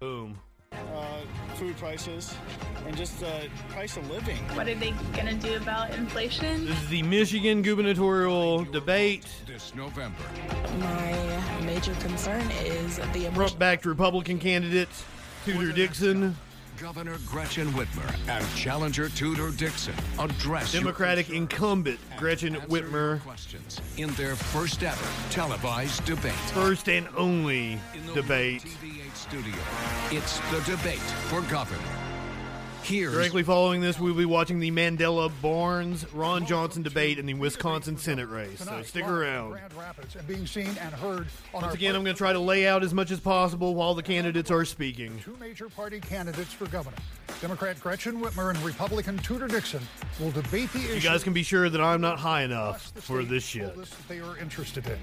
Boom. uh, food prices, and just the price of living. What are they going to do about inflation? This is the Michigan gubernatorial debate. This November. My major concern is the Trump backed Republican candidate, Tudor Dixon. Governor Gretchen Whitmer and challenger Tudor Dixon address your Democratic incumbent Gretchen Whitmer. questions in their first ever televised debate. First and only In the debate. TV8 studio, it's the debate for governor. Here, Directly following this, we'll be watching the Mandela Barnes Ron Johnson debate in the Wisconsin Senate race. So stick around. Grand Rapids and being seen and heard Once again, I'm going to try to lay out as much as possible while the candidates are speaking. Two major party candidates for governor. Democrat Gretchen Whitmer and Republican Tudor Dixon will debate the issue. You guys can be sure that I'm not high enough for this shit. told us that they are interested in.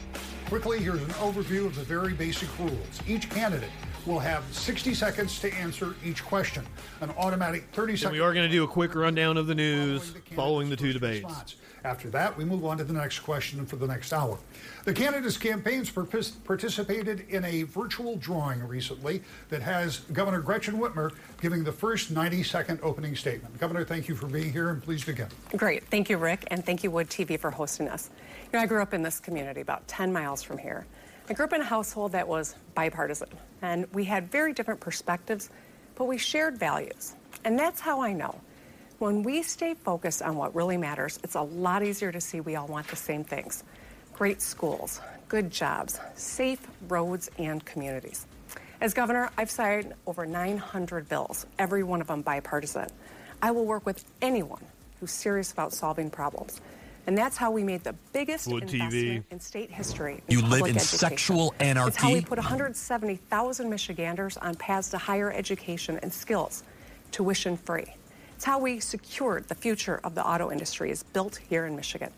Quickly, here's an overview of the very basic rules. Each candidate will have 60 seconds to answer each question. An automatic 30 And second. we are going to do a quick rundown of the news candidate's following the two debates. response. After that, we move on to the next question for the next hour. The candidates' campaigns partic- participated in a virtual drawing recently that has Governor Gretchen Whitmer giving the first 90 second opening statement. Governor, thank you for being here and please begin. Great. Thank you, Rick, and thank you, Wood TV, for hosting us. You know, I grew up in this community about 10 miles from here. I grew up in a household that was bipartisan, and we had very different perspectives, but we shared values. And that's how I know. When we stay focused on what really matters, it's a lot easier to see we all want the same things great schools, good jobs, safe roads, and communities. As governor, I've signed over 900 bills, every one of them bipartisan. I will work with anyone who's serious about solving problems. And that's how we made the biggest Wood TV. investment in state history. You live public in education. sexual anarchy. It's how we put 170,000 Michiganders on paths to higher education and skills, tuition free. It's how we secured the future of the auto industry is built here in Michigan.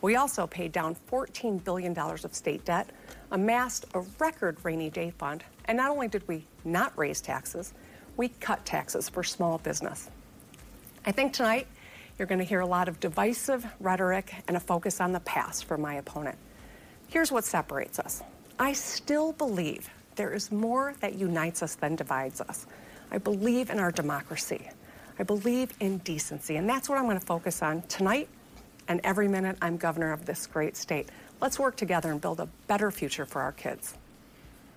We also paid down $14 billion of state debt, amassed a record rainy day fund, and not only did we not raise taxes, we cut taxes for small business. I think tonight you're going to hear a lot of divisive rhetoric and a focus on the past from my opponent. Here's what separates us I still believe there is more that unites us than divides us. I believe in our democracy. I believe in decency. And that's what I'm going to focus on tonight and every minute I'm governor of this great state. Let's work together and build a better future for our kids.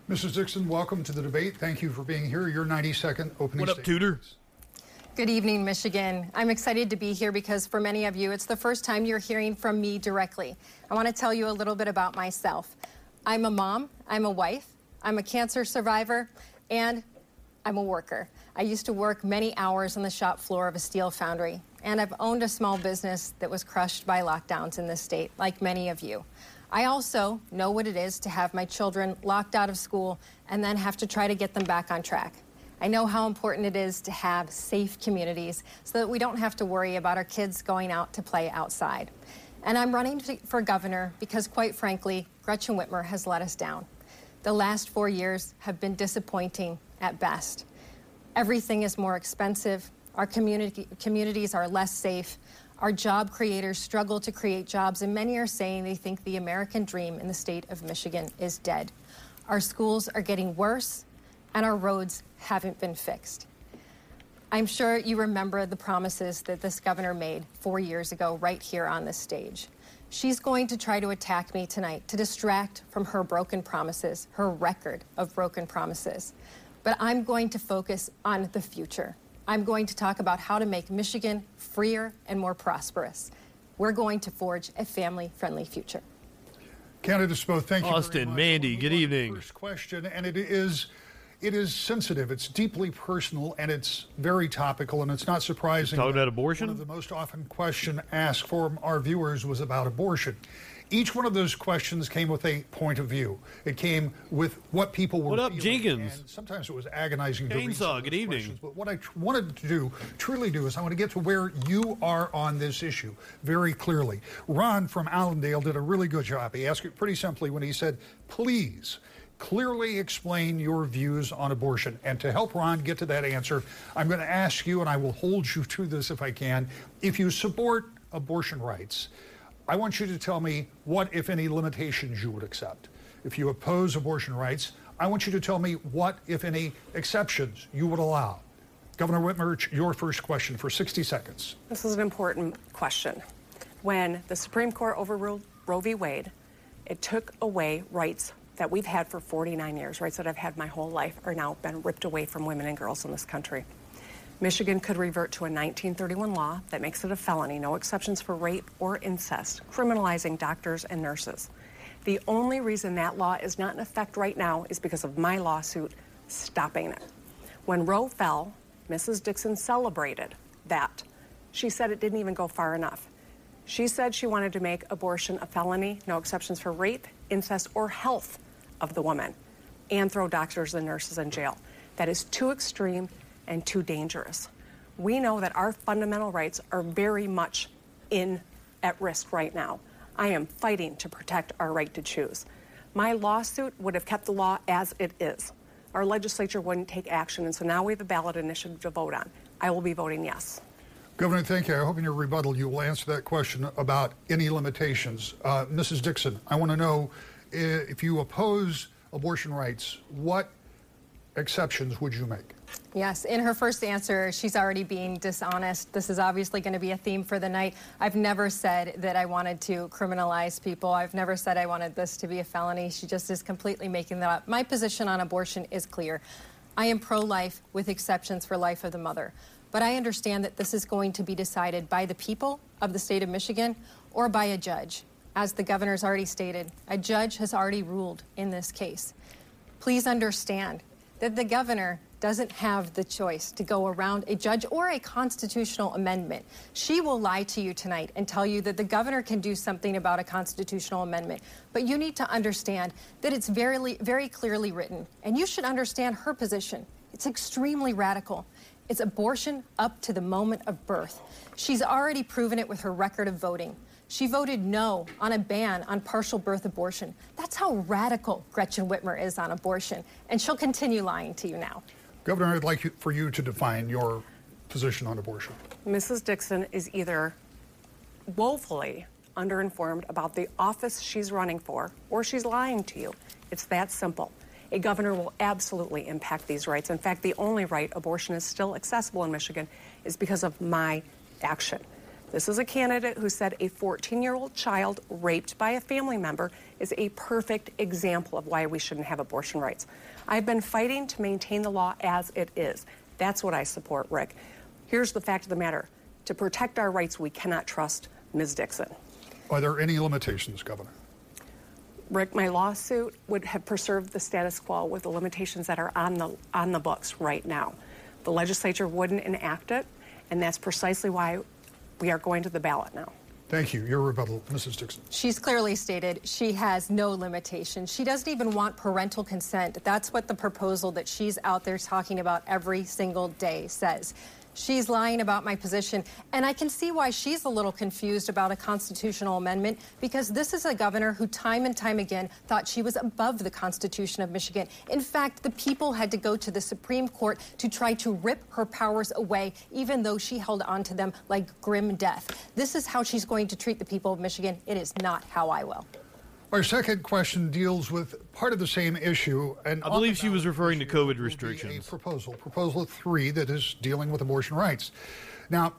Mrs. Dixon, welcome to the debate. Thank you for being here. Your 90 second opening What up, statement. Tudor? Good evening, Michigan. I'm excited to be here because for many of you, it's the first time you're hearing from me directly. I want to tell you a little bit about myself. I'm a mom, I'm a wife, I'm a cancer survivor, and I'm a worker. I used to work many hours on the shop floor of a steel foundry, and I've owned a small business that was crushed by lockdowns in this state, like many of you. I also know what it is to have my children locked out of school and then have to try to get them back on track. I know how important it is to have safe communities so that we don't have to worry about our kids going out to play outside. And I'm running for governor because, quite frankly, Gretchen Whitmer has let us down. The last four years have been disappointing at best. Everything is more expensive. Our community, communities are less safe. Our job creators struggle to create jobs, and many are saying they think the American dream in the state of Michigan is dead. Our schools are getting worse, and our roads haven't been fixed. I'm sure you remember the promises that this governor made four years ago, right here on this stage. She's going to try to attack me tonight to distract from her broken promises, her record of broken promises. But I'm going to focus on the future. I'm going to talk about how to make Michigan freer and more prosperous. We're going to forge a family friendly future. Candidates both, thank you. very Austin, much. Mandy, good on to the evening. First question, and it is, it is sensitive. It's deeply personal, and it's very topical, and it's not surprising. Talking about abortion? One of the most often question asked from our viewers was about abortion. Each one of those questions came with a point of view. It came with what people were. What up, feeling, Jenkins? and sometimes it was agonizing. to read some Chainsaw, good evening. But what I tr- wanted to do, truly do, is I want to get to where you are on this issue very clearly. Ron from Allendale did a really good job. He asked it pretty simply when he said, please clearly explain your views on abortion. And to help Ron get to that answer, I'm going to ask you, and I will hold you to this if I can, if you support abortion rights, I want you to tell me what, if any, limitations you would accept. If you oppose abortion rights, I want you to tell me what, if any, exceptions you would allow. Governor Whitmer, your first question for 60 seconds. This is an important question. When the Supreme Court overruled Roe v. Wade, it took away rights that we've had for 49 years, rights that I've had my whole life, are now been ripped away from women and girls in this country. Michigan could revert to a 1931 law that makes it a felony, no exceptions for rape or incest, criminalizing doctors and nurses. The only reason that law is not in effect right now is because of my lawsuit stopping it. When Roe fell, Mrs. Dixon celebrated that. She said it didn't even go far enough. She said she wanted to make abortion a felony, no exceptions for rape, incest, or health of the woman, and throw doctors and nurses in jail. That is too extreme and too dangerous. We know that our fundamental rights are very much in at risk right now. I am fighting to protect our right to choose. My lawsuit would have kept the law as it is. Our legislature wouldn't take action, and so now we have a ballot initiative to vote on. I will be voting yes. Governor, thank you. I hope in your rebuttal you will answer that question about any limitations. Uh, Mrs. Dixon, I want to know if you oppose abortion rights, what exceptions would you make? Yes, in her first answer, she's already being dishonest. This is obviously going to be a theme for the night. I've never said that I wanted to criminalize people. I've never said I wanted this to be a felony. She just is completely making that up. My position on abortion is clear. I am pro life with exceptions for life of the mother. But I understand that this is going to be decided by the people of the state of Michigan or by a judge. As the governor's already stated, a judge has already ruled in this case. Please understand that the governor doesn't have the choice to go around a judge or a constitutional amendment. She will lie to you tonight and tell you that the governor can do something about a constitutional amendment. But you need to understand that it's very, very clearly written, and you should understand her position. It's extremely radical. It's abortion up to the moment of birth. She's already proven it with her record of voting. She voted no on a ban on partial birth abortion. That's how radical Gretchen Whitmer is on abortion. And she'll continue lying to you now. Governor, I'd like for you to define your position on abortion. Mrs. Dixon is either woefully underinformed about the office she's running for or she's lying to you. It's that simple. A governor will absolutely impact these rights. In fact, the only right abortion is still accessible in Michigan is because of my action. This is a candidate who said a 14 year old child raped by a family member is a perfect example of why we shouldn't have abortion rights. I've been fighting to maintain the law as it is. That's what I support, Rick. Here's the fact of the matter to protect our rights, we cannot trust Ms. Dixon. Are there any limitations, Governor? Rick, my lawsuit would have preserved the status quo with the limitations that are on the on the books right now. The legislature wouldn't enact it, and that's precisely why we are going to the ballot now. Thank you. Your rebuttal, Mrs. Dixon. She's clearly stated she has no limitation. She doesn't even want parental consent. That's what the proposal that she's out there talking about every single day says. She's lying about my position. And I can see why she's a little confused about a constitutional amendment because this is a governor who, time and time again, thought she was above the Constitution of Michigan. In fact, the people had to go to the Supreme Court to try to rip her powers away, even though she held on to them like grim death. This is how she's going to treat the people of Michigan. It is not how I will. Our second question deals with part of the same issue, and I believe she was referring to COVID restrictions. Proposal, proposal three, that is dealing with abortion rights. Now,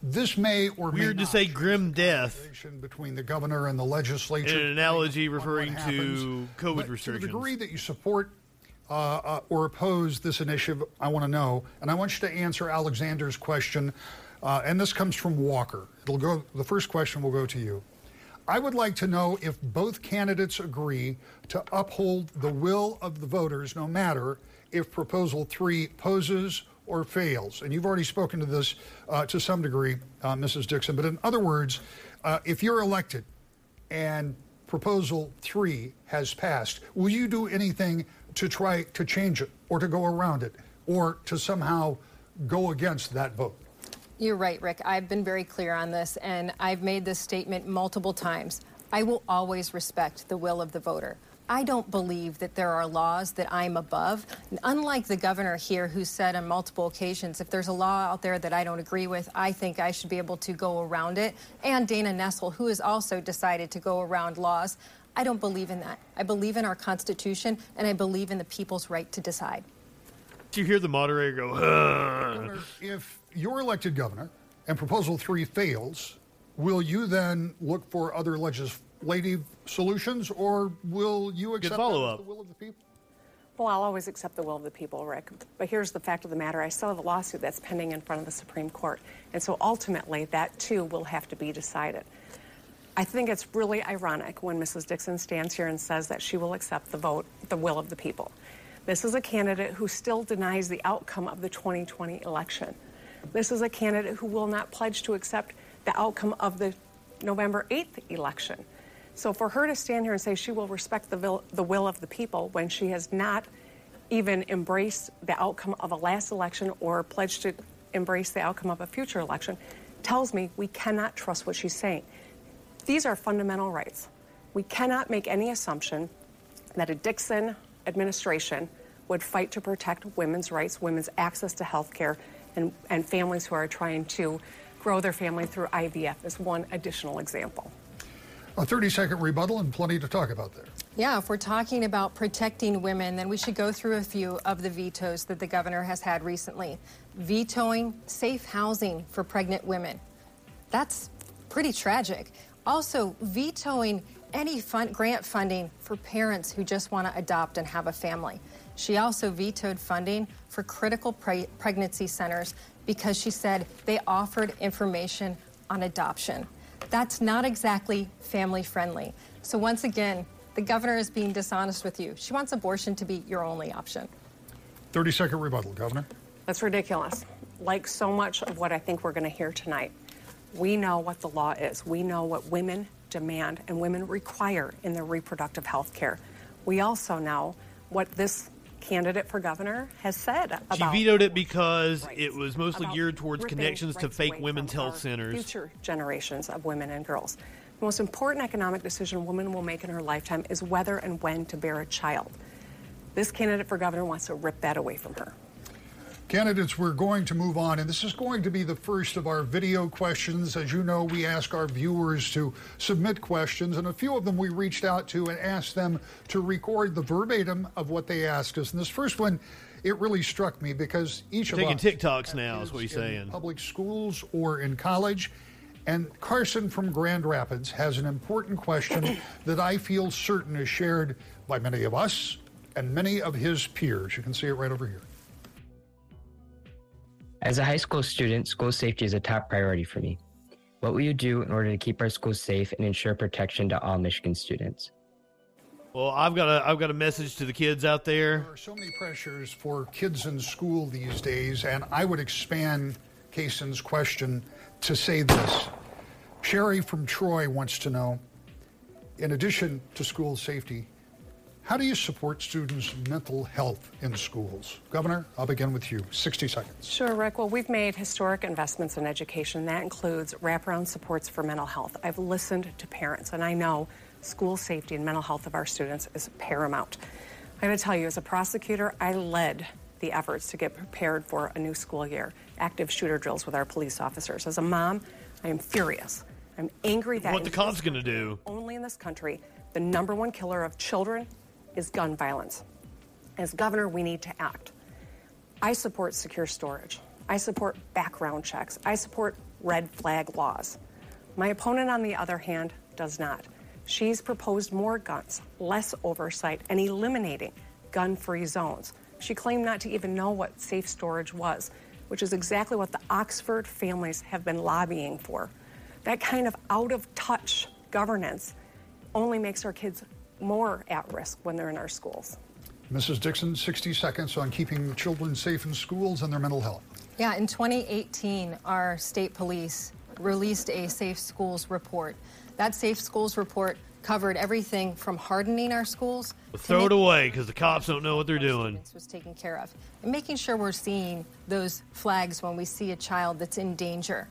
this may or may weird to say grim death between the governor and the legislature. an analogy referring to COVID but restrictions. To the degree that you support uh, uh, or oppose this initiative, I want to know, and I want you to answer Alexander's question, uh, and this comes from Walker. It'll go. The first question will go to you. I would like to know if both candidates agree to uphold the will of the voters, no matter if Proposal 3 poses or fails. And you've already spoken to this uh, to some degree, uh, Mrs. Dixon. But in other words, uh, if you're elected and Proposal 3 has passed, will you do anything to try to change it or to go around it or to somehow go against that vote? You're right, Rick. I've been very clear on this, and I've made this statement multiple times. I will always respect the will of the voter. I don't believe that there are laws that I'm above. Unlike the governor here, who said on multiple occasions, if there's a law out there that I don't agree with, I think I should be able to go around it. And Dana Nessel, who has also decided to go around laws. I don't believe in that. I believe in our Constitution, and I believe in the people's right to decide. Do you hear the moderator go, "Ugh." If you're elected governor and proposal three fails, will you then look for other legislative solutions or will you accept follow-up. the will of the people? Well, I'll always accept the will of the people, Rick. But here's the fact of the matter I still have a lawsuit that's pending in front of the Supreme Court. And so ultimately, that too will have to be decided. I think it's really ironic when Mrs. Dixon stands here and says that she will accept the vote, the will of the people. This is a candidate who still denies the outcome of the 2020 election. This is a candidate who will not pledge to accept the outcome of the November 8th election. So for her to stand here and say she will respect the will, the will of the people when she has not even embraced the outcome of a last election or pledged to embrace the outcome of a future election tells me we cannot trust what she's saying. These are fundamental rights. We cannot make any assumption that a Dixon administration would fight to protect women's rights, women's access to health care, and, and families who are trying to grow their family through IVF is one additional example. A 30 second rebuttal and plenty to talk about there. Yeah, if we're talking about protecting women, then we should go through a few of the vetoes that the governor has had recently. Vetoing safe housing for pregnant women. That's pretty tragic. Also, vetoing any fund, grant funding for parents who just want to adopt and have a family. She also vetoed funding for critical pre- pregnancy centers because she said they offered information on adoption. That's not exactly family friendly. So, once again, the governor is being dishonest with you. She wants abortion to be your only option. 30 second rebuttal, Governor. That's ridiculous. Like so much of what I think we're going to hear tonight, we know what the law is. We know what women demand and women require in their reproductive health care. We also know what this candidate for governor has said She about vetoed it because rights, it was mostly geared towards connections to fake women's health centers. Future generations of women and girls. The most important economic decision a woman will make in her lifetime is whether and when to bear a child. This candidate for governor wants to rip that away from her. Candidates, we're going to move on, and this is going to be the first of our video questions. As you know, we ask our viewers to submit questions, and a few of them we reached out to and asked them to record the verbatim of what they asked us. And this first one, it really struck me because each of Taking us TikToks now is what he's saying. Public schools or in college. And Carson from Grand Rapids has an important question that I feel certain is shared by many of us and many of his peers. You can see it right over here. As a high school student, school safety is a top priority for me. What will you do in order to keep our schools safe and ensure protection to all Michigan students? Well, I've got a I've got a message to the kids out there. There are so many pressures for kids in school these days, and I would expand Kason's question to say this. Sherry from Troy wants to know, in addition to school safety, how do you support students' mental health in schools? Governor, I'll begin with you. 60 seconds. Sure, Rick. Well, we've made historic investments in education. That includes wraparound supports for mental health. I've listened to parents, and I know school safety and mental health of our students is paramount. I gotta tell you, as a prosecutor, I led the efforts to get prepared for a new school year, active shooter drills with our police officers. As a mom, I am furious. I'm angry that What the cops this gonna do? Only in this country, the number one killer of children is gun violence. As governor, we need to act. I support secure storage. I support background checks. I support red flag laws. My opponent, on the other hand, does not. She's proposed more guns, less oversight, and eliminating gun free zones. She claimed not to even know what safe storage was, which is exactly what the Oxford families have been lobbying for. That kind of out of touch governance only makes our kids more at risk when they're in our schools. Mrs. Dixon, 60 seconds on keeping children safe in schools and their mental health. Yeah, in 2018, our state police released a Safe Schools report. That Safe Schools report covered everything from hardening our schools. Well, to throw it away because the cops don't know what they're doing. students was taken care of, and making sure we're seeing those flags when we see a child that's in danger.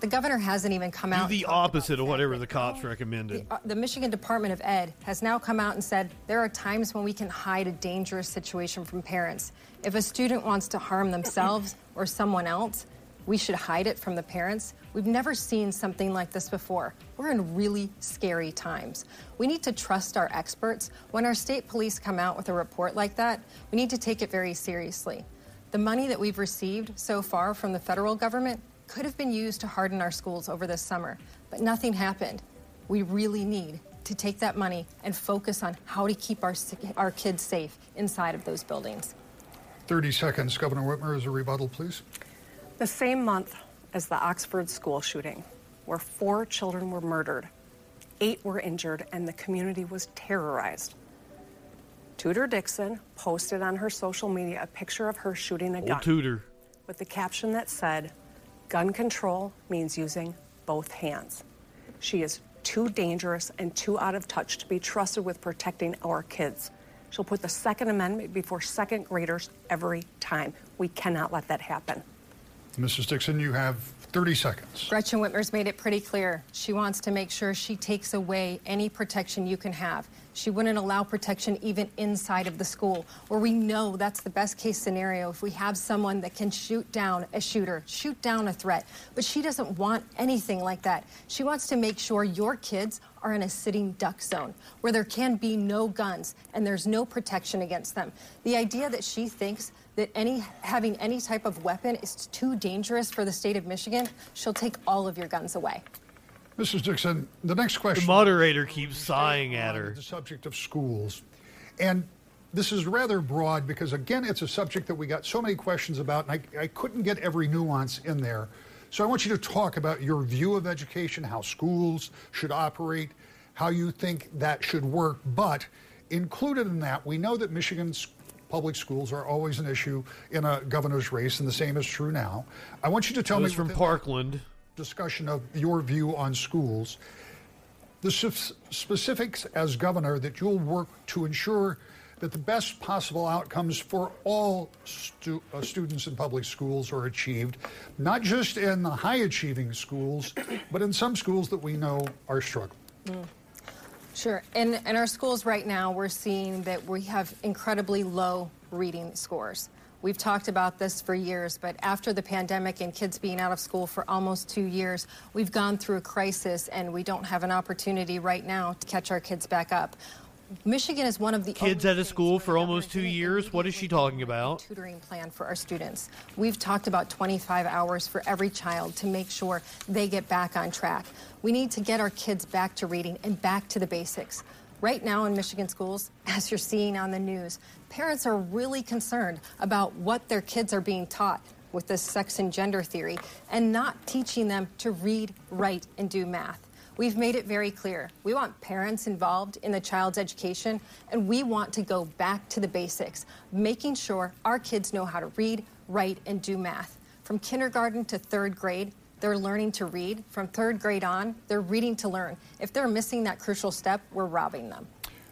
The governor hasn't even come Do out. the and talked opposite of whatever the cops recommended. the, uh, the Michigan Department of Ed has now come out and said there are times when we can hide a dangerous situation from parents. If a student wants to harm themselves or someone else, We should hide it from the parents. We've never seen something like this before. We're in really scary times. We need to trust our experts. When our state police come out with a report like that, we need to take it very seriously. The money that we've received so far from the federal government could have been used to harden our schools over this summer, but nothing happened. We really need to take that money and focus on how to keep our, our kids safe inside of those buildings. 30 seconds. Governor Whitmer, as a rebuttal, please. The same month as the Oxford school shooting, where four children were murdered, eight were injured, and the community was terrorized. Tudor Dixon posted on her social media a picture of her shooting a Old gun Tudor. with the caption that said, Gun control means using both hands. She is too dangerous and too out of touch to be trusted with protecting our kids. She'll put the Second Amendment before second graders every time. We cannot let that happen. Mrs. Dixon, you have 30 seconds. Gretchen Whitmer's made it pretty clear. She wants to make sure she takes away any protection you can have. She wouldn't allow protection even inside of the school, where we know that's the best case scenario if we have someone that can shoot down a shooter, shoot down a threat. But she doesn't want anything like that. She wants to make sure your kids are in a sitting duck zone where there can be no guns and there's no protection against them. The idea that she thinks that any having any type of weapon is too dangerous for the state of Michigan, she'll take all of your guns away. Mrs. Dixon, the next question. The moderator keeps sighing at her. The subject of schools. And this is rather broad because, again, it's a subject that we got so many questions about, and I, I couldn't get every nuance in there. So I want you to talk about your view of education, how schools should operate, how you think that should work. But included in that, we know that Michigan's public schools are always an issue in a governor's race, and the same is true now. I want you to tell me from that Parkland. Discussion of your view on schools, the specifics as governor that you'll work to ensure that the best possible outcomes for all stu- uh, students in public schools are achieved, not just in the high achieving schools, but in some schools that we know are struggling. Sure. In, in our schools right now, we're seeing that we have incredibly low reading scores. We've talked about this for years, but after the pandemic and kids being out of school for almost two years, we've gone through a crisis and we don't have an opportunity right now to catch our kids back up. Michigan is one of the Kids out of school for almost two years. What is she talking about? tutoring plan for our students. We've talked about 25 hours for every child to make sure they get back on track. We need to get our kids back to reading and back to the basics. Right now in Michigan schools, as you're seeing on the news, parents are really concerned about what their kids are being taught with this sex and gender theory and not teaching them to read, write, and do math. We've made it very clear. We want parents involved in the child's education, and we want to go back to the basics, making sure our kids know how to read, write, and do math. From kindergarten to third grade, they're learning to read. From third grade on, they're reading to learn. If they're missing that crucial step, we're robbing them.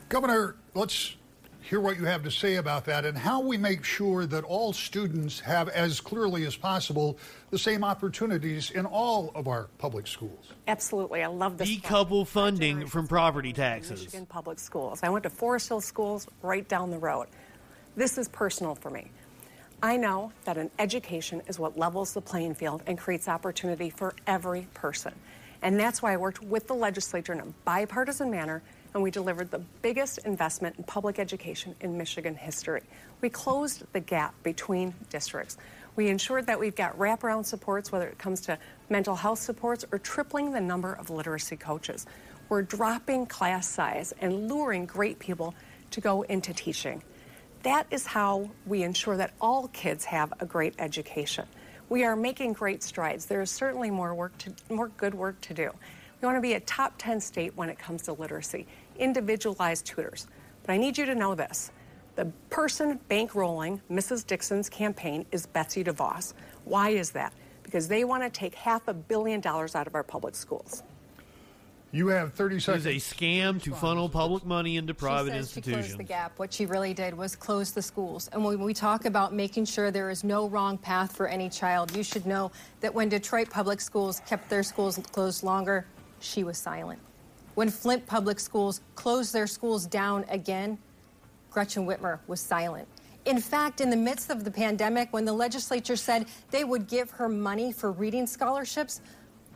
Governor, let's hear what you have to say about that and how we make sure that all students have, as clearly as possible, the same opportunities in all of our public schools. Absolutely. I love this. Decouple funding from property taxes. Michigan Public Schools. I went to Forest Hill Schools right down the road. This is personal for me. I know that an education is what levels the playing field and creates opportunity for every person. And that's why I worked with the legislature in a bipartisan manner and we delivered the biggest investment in public education in Michigan history. We closed the gap between districts. We ensured that we've got wraparound supports, whether it comes to mental health supports or tripling the number of literacy coaches. We're dropping class size and luring great people to go into teaching. That is how we ensure that all kids have a great education. We are making great strides. There is certainly more work to, more good work to do. We want to be a top 10 state when it comes to literacy, individualized tutors. But I need you to know this. The person bankrolling Mrs. Dixon's campaign is Betsy DeVos. Why is that? Because they want to take half a billion dollars out of our public schools. You have 30 It was a scam to funnel public money into private she says She institutions. closed the gap. What she really did was close the schools. And when we talk about making sure there is no wrong path for any child, you should know that when Detroit Public Schools kept their schools closed longer, she was silent. When Flint Public Schools closed their schools down again, Gretchen Whitmer was silent. In fact, in the midst of the pandemic, when the legislature said they would give her money for reading scholarships,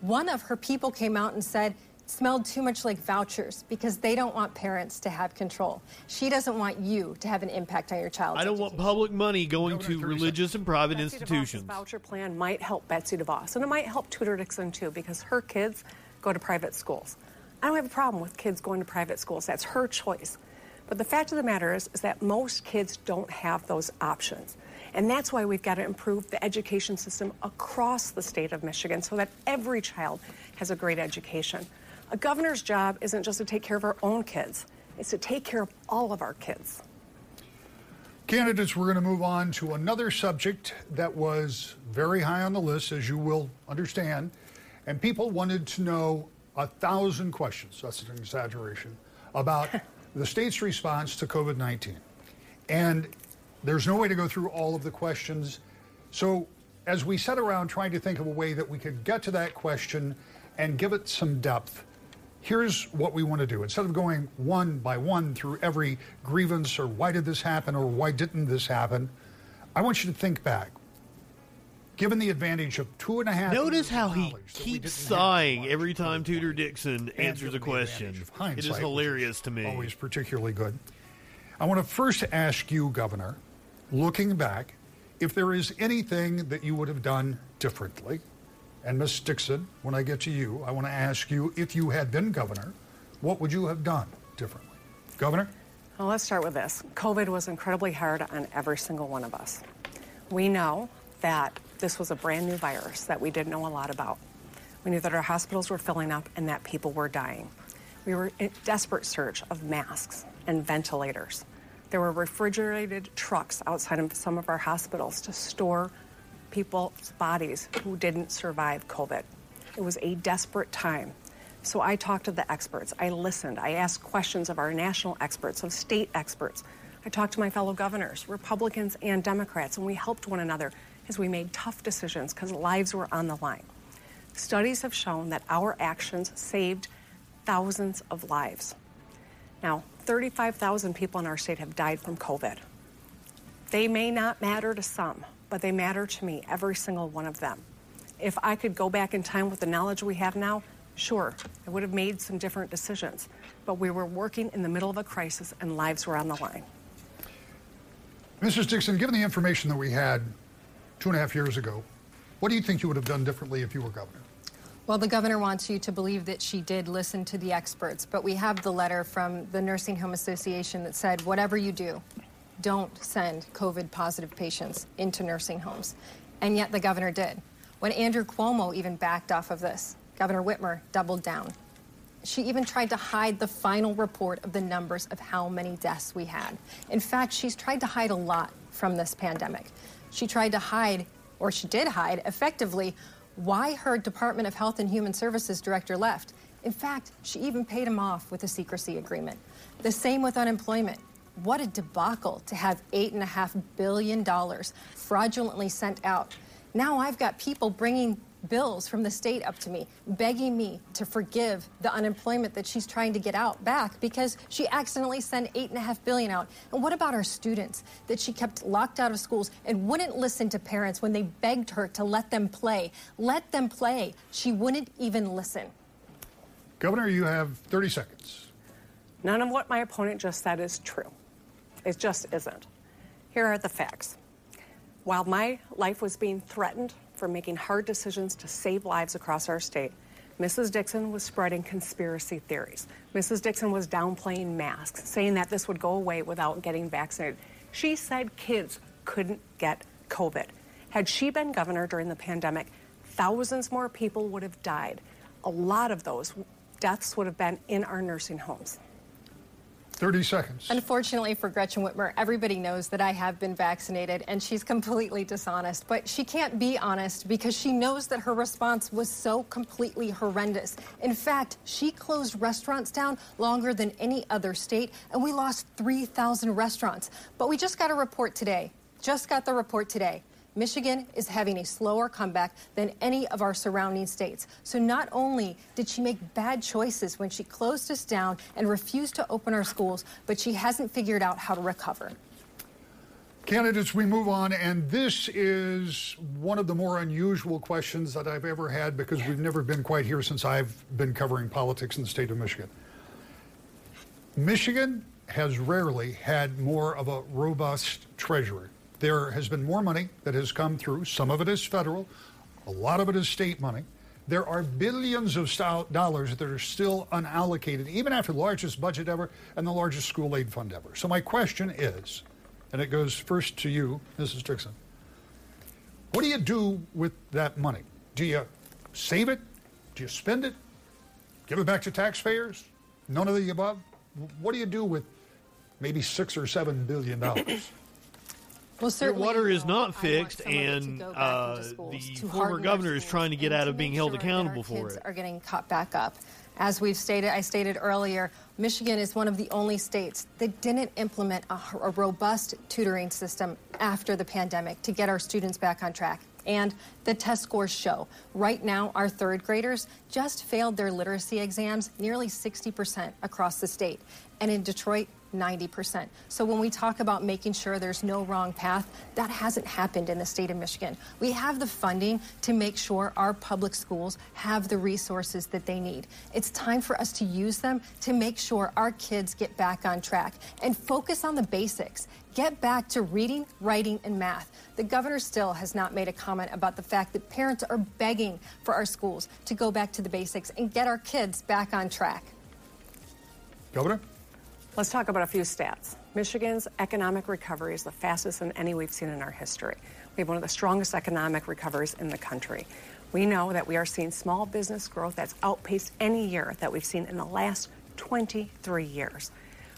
one of her people came out and said, smelled too much like vouchers because they don't want parents to have control. She doesn't want you to have an impact on your child. I don't want public money going to religious and private Betsy institutions. DeVos's voucher plan might help Betsy DeVos, and it might help Tudor Dixon too, because her kids go to private schools. I don't have a problem with kids going to private schools. That's her choice. But the fact of the matter is, is that most kids don't have those options. And that's why we've got to improve the education system across the state of Michigan so that every child has a great education. A governor's job isn't just to take care of our own kids, it's to take care of all of our kids. Candidates, we're going to move on to another subject that was very high on the list, as you will understand. And people wanted to know a thousand questions, that's an exaggeration, about the state's response to COVID 19. And there's no way to go through all of the questions. So, as we sat around trying to think of a way that we could get to that question and give it some depth, here's what we want to do. Instead of going one by one through every grievance or why did this happen or why didn't this happen, I want you to think back. Given the advantage of two and a half Notice how he knowledge that we keeps sighing every time Tudor Dixon answers a given the advantage question. It is hilarious to me. Always particularly good. I want to first ask you, Governor, looking back, if there is anything that you would have done differently. And Miss Dixon, when I get to you, I want to ask you if you had been governor, what would you have done differently? Governor? Well, let's start with this. COVID was incredibly hard on every single one of us. We know that this was a brand new virus that we didn't know a lot about. We knew that our hospitals were filling up and that people were dying. We were in desperate search of masks and ventilators. There were refrigerated trucks outside of some of our hospitals to store people's bodies who didn't survive COVID. It was a desperate time. So I talked to the experts. I listened. I asked questions of our national experts, of state experts. I talked to my fellow governors, Republicans and Democrats, and we helped one another as we made tough decisions because lives were on the line. Studies have shown that our actions saved thousands of lives. Now, 35,000 people in our state have died from COVID. They may not matter to some, but they matter to me, every single one of them. If I could go back in time with the knowledge we have now, sure, I would have made some different decisions. But we were working in the middle of a crisis and lives were on the line. Mrs. Dixon, given the information that we had two and a half years ago, what do you think you would have done differently if you were governor? Well, the governor wants you to believe that she did listen to the experts, but we have the letter from the Nursing Home Association that said, whatever you do, don't send COVID positive patients into nursing homes. And yet the governor did. When Andrew Cuomo even backed off of this, Governor Whitmer doubled down. She even tried to hide the final report of the numbers of how many deaths we had. In fact, she's tried to hide a lot from this pandemic. She tried to hide, or she did hide effectively, why her Department of Health and Human Services director left. In fact, she even paid him off with a secrecy agreement. The same with unemployment. What a debacle to have $8.5 billion fraudulently sent out. Now I've got people bringing bills from the state up to me, begging me to forgive the unemployment that she's trying to get out back because she accidentally sent eight and a half billion out. And what about our students that she kept locked out of schools and wouldn't listen to parents when they begged her to let them play? Let them play. She wouldn't even listen. Governor, you have 30 seconds. None of what my opponent just said is true. It just isn't. Here are the facts. While my life was being threatened for making hard decisions to save lives across our state, Mrs. Dixon was spreading conspiracy theories. Mrs. Dixon was downplaying masks, saying that this would go away without getting vaccinated. She said kids couldn't get COVID. Had she been governor during the pandemic, thousands more people would have died. A lot of those deaths would have been in our nursing homes. 30 seconds. Unfortunately for Gretchen Whitmer, everybody knows that I have been vaccinated and she's completely dishonest. But she can't be honest because she knows that her response was so completely horrendous. In fact, she closed restaurants down longer than any other state, and we lost 3,000 restaurants. But we just got a report today, just got the report today. Michigan is having a slower comeback than any of our surrounding states. So not only did she make bad choices when she closed us down and refused to open our schools, but she hasn't figured out how to recover. Candidates, we move on, and this is one of the more unusual questions that I've ever had because we've never been quite here since I've been covering politics in the state of Michigan. Michigan has rarely had more of a robust treasury. There has been more money that has come through. Some of it is federal, a lot of it is state money. There are billions of dollars that are still unallocated, even after the largest budget ever and the largest school aid fund ever. So, my question is and it goes first to you, Mrs. Dixon. What do you do with that money? Do you save it? Do you spend it? Give it back to taxpayers? None of the above? What do you do with maybe six or seven billion dollars? Well, Your water is not fixed, and uh, the former governor is trying to get out of being held accountable for it. Are getting caught back up. As we've stated, I stated earlier, Michigan is one of the only states that didn't implement a, a, robust tutoring system after the pandemic to get our students back on track. And the test scores show right now our third graders just failed their literacy exams nearly 60% across the state. And in Detroit, 90%. So when we talk about making sure there's no wrong path, that hasn't happened in the state of Michigan. We have the funding to make sure our public schools have the resources that they need. It's time for us to use them to make sure our kids get back on track and focus on the basics. Get back to reading, writing, and math. The governor still has not made a comment about the fact that parents are begging for our schools to go back to the basics and get our kids back on track. Governor? Let's talk about a few stats. Michigan's economic recovery is the fastest than any we've seen in our history. We have one of the strongest economic recoveries in the country. We know that we are seeing small business growth that's outpaced any year that we've seen in the last 23 years.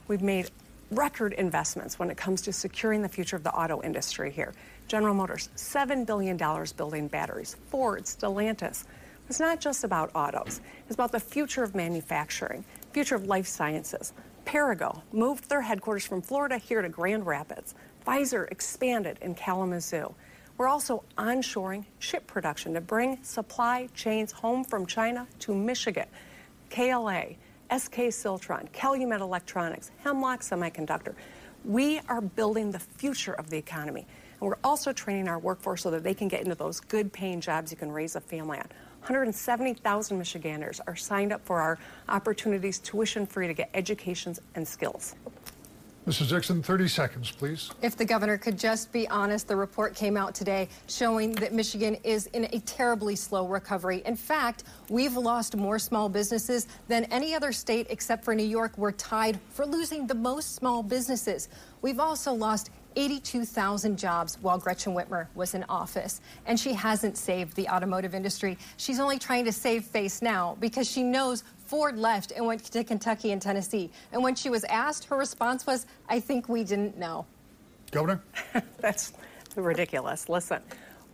We've made record investments when it comes to securing the future of the auto industry here. General Motors, $7 billion building batteries. Ford, Stellantis. It's not just about autos. It's about the future of manufacturing, future of life sciences, Perrigo moved their headquarters from Florida here to Grand Rapids. Pfizer expanded in Kalamazoo. We're also onshoring chip production to bring supply chains home from China to Michigan. KLA, SK Siltron, Calumet Electronics, Hemlock Semiconductor. We are building the future of the economy. And we're also training our workforce so that they can get into those good paying jobs you can raise a family on. 170,000 Michiganders are signed up for our opportunities tuition free to get educations and skills. Mrs. Dixon, 30 seconds, please. If the governor could just be honest, the report came out today showing that Michigan is in a terribly slow recovery. In fact, we've lost more small businesses than any other state except for New York. We're tied for losing the most small businesses. We've also lost 82,000 jobs while Gretchen Whitmer was in office. And she hasn't saved the automotive industry. She's only trying to save face now because she knows Ford left and went to Kentucky and Tennessee. And when she was asked, her response was, I think we didn't know. Governor? That's ridiculous. Listen,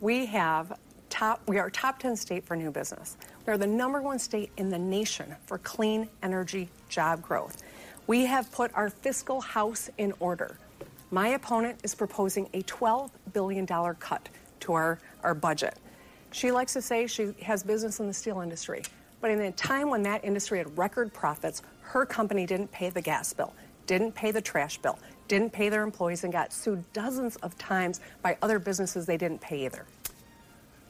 we have top, we are top 10 state for new business. We are the number one state in the nation for clean energy job growth. We have put our fiscal house in order. My opponent is proposing a $12 billion cut to our, our budget. She likes to say she has business in the steel industry. But in a time when that industry had record profits, her company didn't pay the gas bill, didn't pay the trash bill, didn't pay their employees, and got sued dozens of times by other businesses they didn't pay either.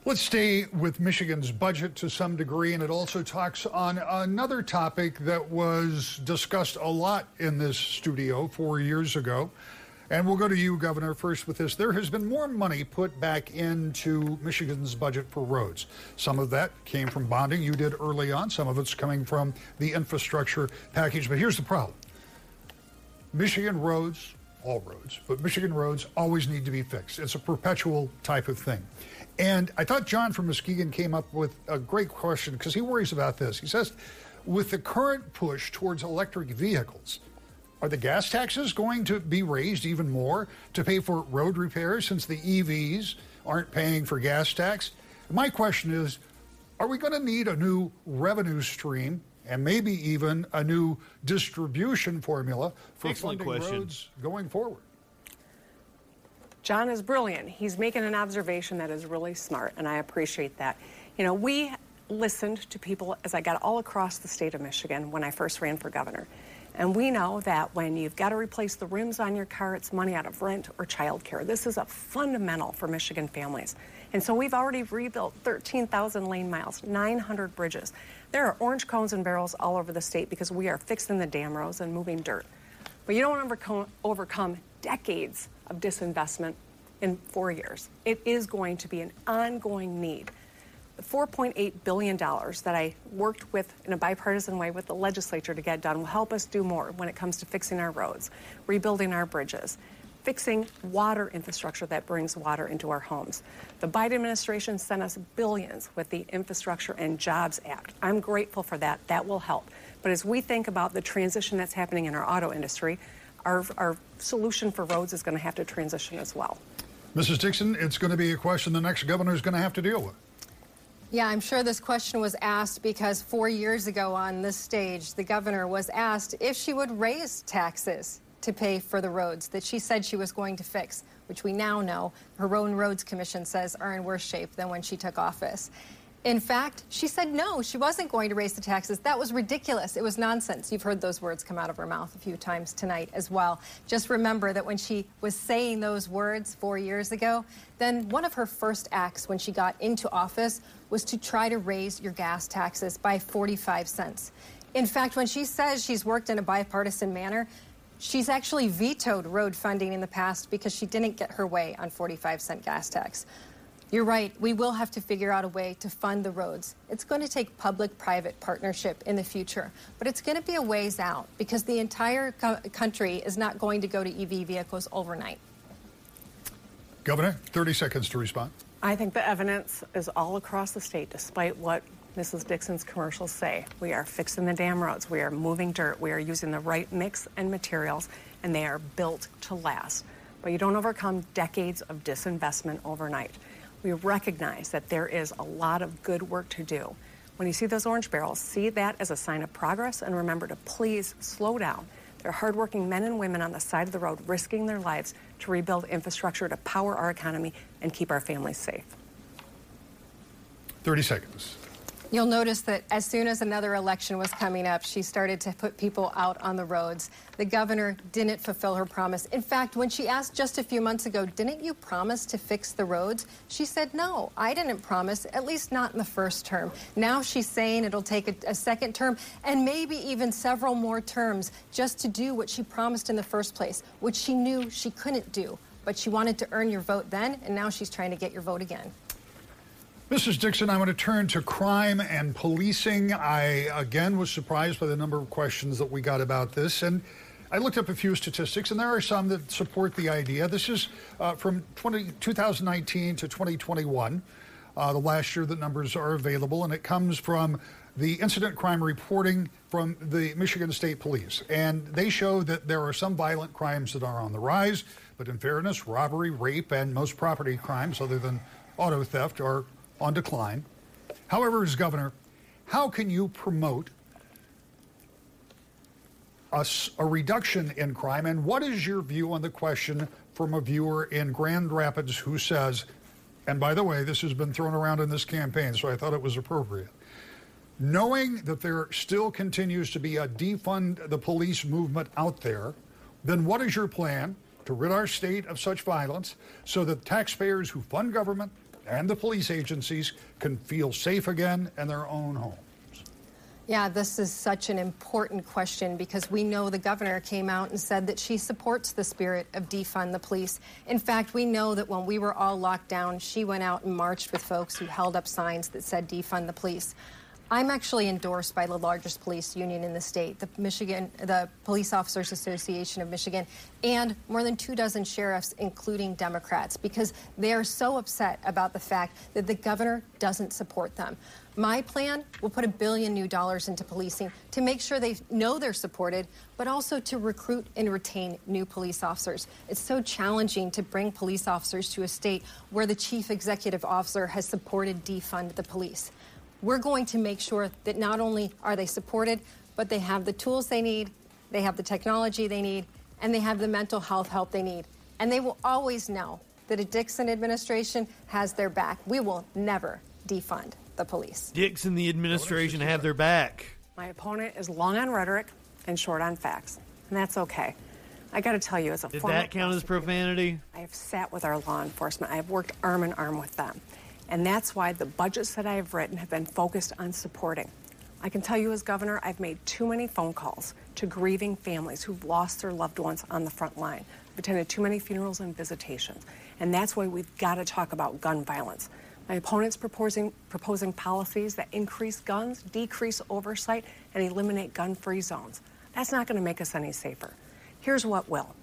Let's stay with Michigan's budget to some degree, and it also talks on another topic that was discussed a lot in this studio four years ago and we'll go to you, Governor, first with this. There has been more money put back into Michigan's budget for roads. Some of that came from bonding you did early on, some of it's coming from the infrastructure package. But here's the problem Michigan roads, all roads, but Michigan roads always need to be fixed. It's a perpetual type of thing. And I thought John from Muskegon came up with a great question because he worries about this. He says, with the current push towards electric vehicles, are the gas taxes going to be raised even more to pay for road repairs since the EVs aren't paying for gas tax? My question is are we going to need a new revenue stream and maybe even a new distribution formula for Excellent funding question. roads going forward? John is brilliant. He's making an observation that is really smart, and I appreciate that. You know, we listened to people as I got all across the state of Michigan when I first ran for governor. And we know that when you've got to replace the rims on your car, it's money out of rent or childcare. This is a fundamental for Michigan families. And so we've already rebuilt 13,000 lane miles, 900 bridges. There are orange cones and barrels all over the state because we are fixing the damn roads and moving dirt. But you don't overcome, overcome decades of disinvestment in four years. It is going to be an ongoing need. The $4.8 billion that I worked with in a bipartisan way with the legislature to get done will help us do more when it comes to fixing our roads, rebuilding our bridges, fixing water infrastructure that brings water into our homes. The Biden administration sent us billions with the Infrastructure and Jobs Act. I'm grateful for that. That will help. But as we think about the transition that's happening in our auto industry, our, our solution for roads is going to have to transition as well. Mrs. Dixon, it's going to be a question the next governor is going to have to deal with. Yeah, I'm sure this question was asked because four years ago on this stage, the governor was asked if she would raise taxes to pay for the roads that she said she was going to fix, which we now know her own roads commission says are in worse shape than when she took office. In fact, she said no, she wasn't going to raise the taxes. That was ridiculous. It was nonsense. You've heard those words come out of her mouth a few times tonight as well. Just remember that when she was saying those words four years ago, then one of her first acts when she got into office was to try to raise your gas taxes by 45 cents. In fact, when she says she's worked in a bipartisan manner, she's actually vetoed road funding in the past because she didn't get her way on 45 cent gas tax. You're right. We will have to figure out a way to fund the roads. It's going to take public private partnership in the future, but it's going to be a ways out because the entire co- country is not going to go to EV vehicles overnight. Governor, 30 seconds to respond. I think the evidence is all across the state, despite what Mrs. Dixon's commercials say. We are fixing the damn roads, we are moving dirt, we are using the right mix and materials, and they are built to last. But you don't overcome decades of disinvestment overnight we recognize that there is a lot of good work to do. When you see those orange barrels, see that as a sign of progress and remember to please slow down. There are hardworking men and women on the side of the road risking their lives to rebuild infrastructure to power our economy and keep our families safe. 30 seconds. You'll notice that as soon as another election was coming up, she started to put people out on the roads. The governor didn't fulfill her promise. In fact, when she asked just a few months ago, didn't you promise to fix the roads? She said, no, I didn't promise, at least not in the first term. Now she's saying it'll take a, a second term and maybe even several more terms just to do what she promised in the first place, which she knew she couldn't do. But she wanted to earn your vote then, and now she's trying to get your vote again. Mrs. Dixon, I want to turn to crime and policing. I again was surprised by the number of questions that we got about this. And I looked up a few statistics, and there are some that support the idea. This is uh, from 20, 2019 to 2021, uh, the last year that numbers are available, and it comes from the incident crime reporting from the Michigan State Police. And they show that there are some violent crimes that are on the rise, but in fairness, robbery, rape, and most property crimes, other than auto theft, are on decline. However, as governor, how can you promote a, a, reduction in crime? And what is your view on the question from a viewer in Grand Rapids who says, and by the way, this has been thrown around in this campaign, so I thought it was appropriate. Knowing that there still continues to be a defund the police movement out there, then what is your plan to rid our state of such violence so that taxpayers who fund government and the police agencies can feel safe again in their own homes? Yeah, this is such an important question because we know the governor came out and said that she supports the spirit of defund the police. In fact, we know that when we were all locked down, she went out and marched with folks who held up signs that said defund the police. I'm actually endorsed by the largest police union in the state, the Michigan, the Police Officers Association of Michigan, and more than two dozen sheriffs, including Democrats, because they are so upset about the fact that the governor doesn't support them. My plan will put a billion new dollars into policing to make sure they know they're supported, but also to recruit and retain new police officers. It's so challenging to bring police officers to a state where the chief executive officer has supported defund the police. We're going to make sure that not only are they supported, but they have the tools they need, they have the technology they need, and they have the mental health help they need. And they will always know that a Dixon administration has their back. We will never defund the police. Dixon, the administration have their back. My opponent is long on rhetoric, and short on facts, and that's okay. I got to tell you, as a Did former that count as profanity? I have sat with our law enforcement. I have worked arm in arm with them. And that's why the budgets that I have written have been focused on supporting. I can tell you, as governor, I've made too many phone calls to grieving families who've lost their loved ones on the front line. I've attended too many funerals and visitations. And that's why we've got to talk about gun violence. My opponent's proposing, proposing policies that increase guns, decrease oversight, and eliminate gun free zones. That's not going to make us any safer. Here's what will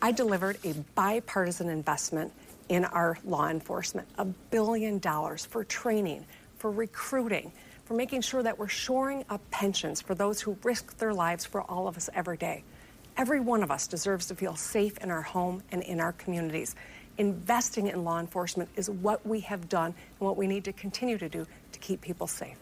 I delivered a bipartisan investment in our law enforcement a billion dollars for training, for recruiting, for making sure that we're shoring up pensions for those who risk their lives for all of us every day. Every one of us deserves to feel safe in our home and in our communities. Investing in law enforcement is what we have done and what we need to continue to do to keep people safe.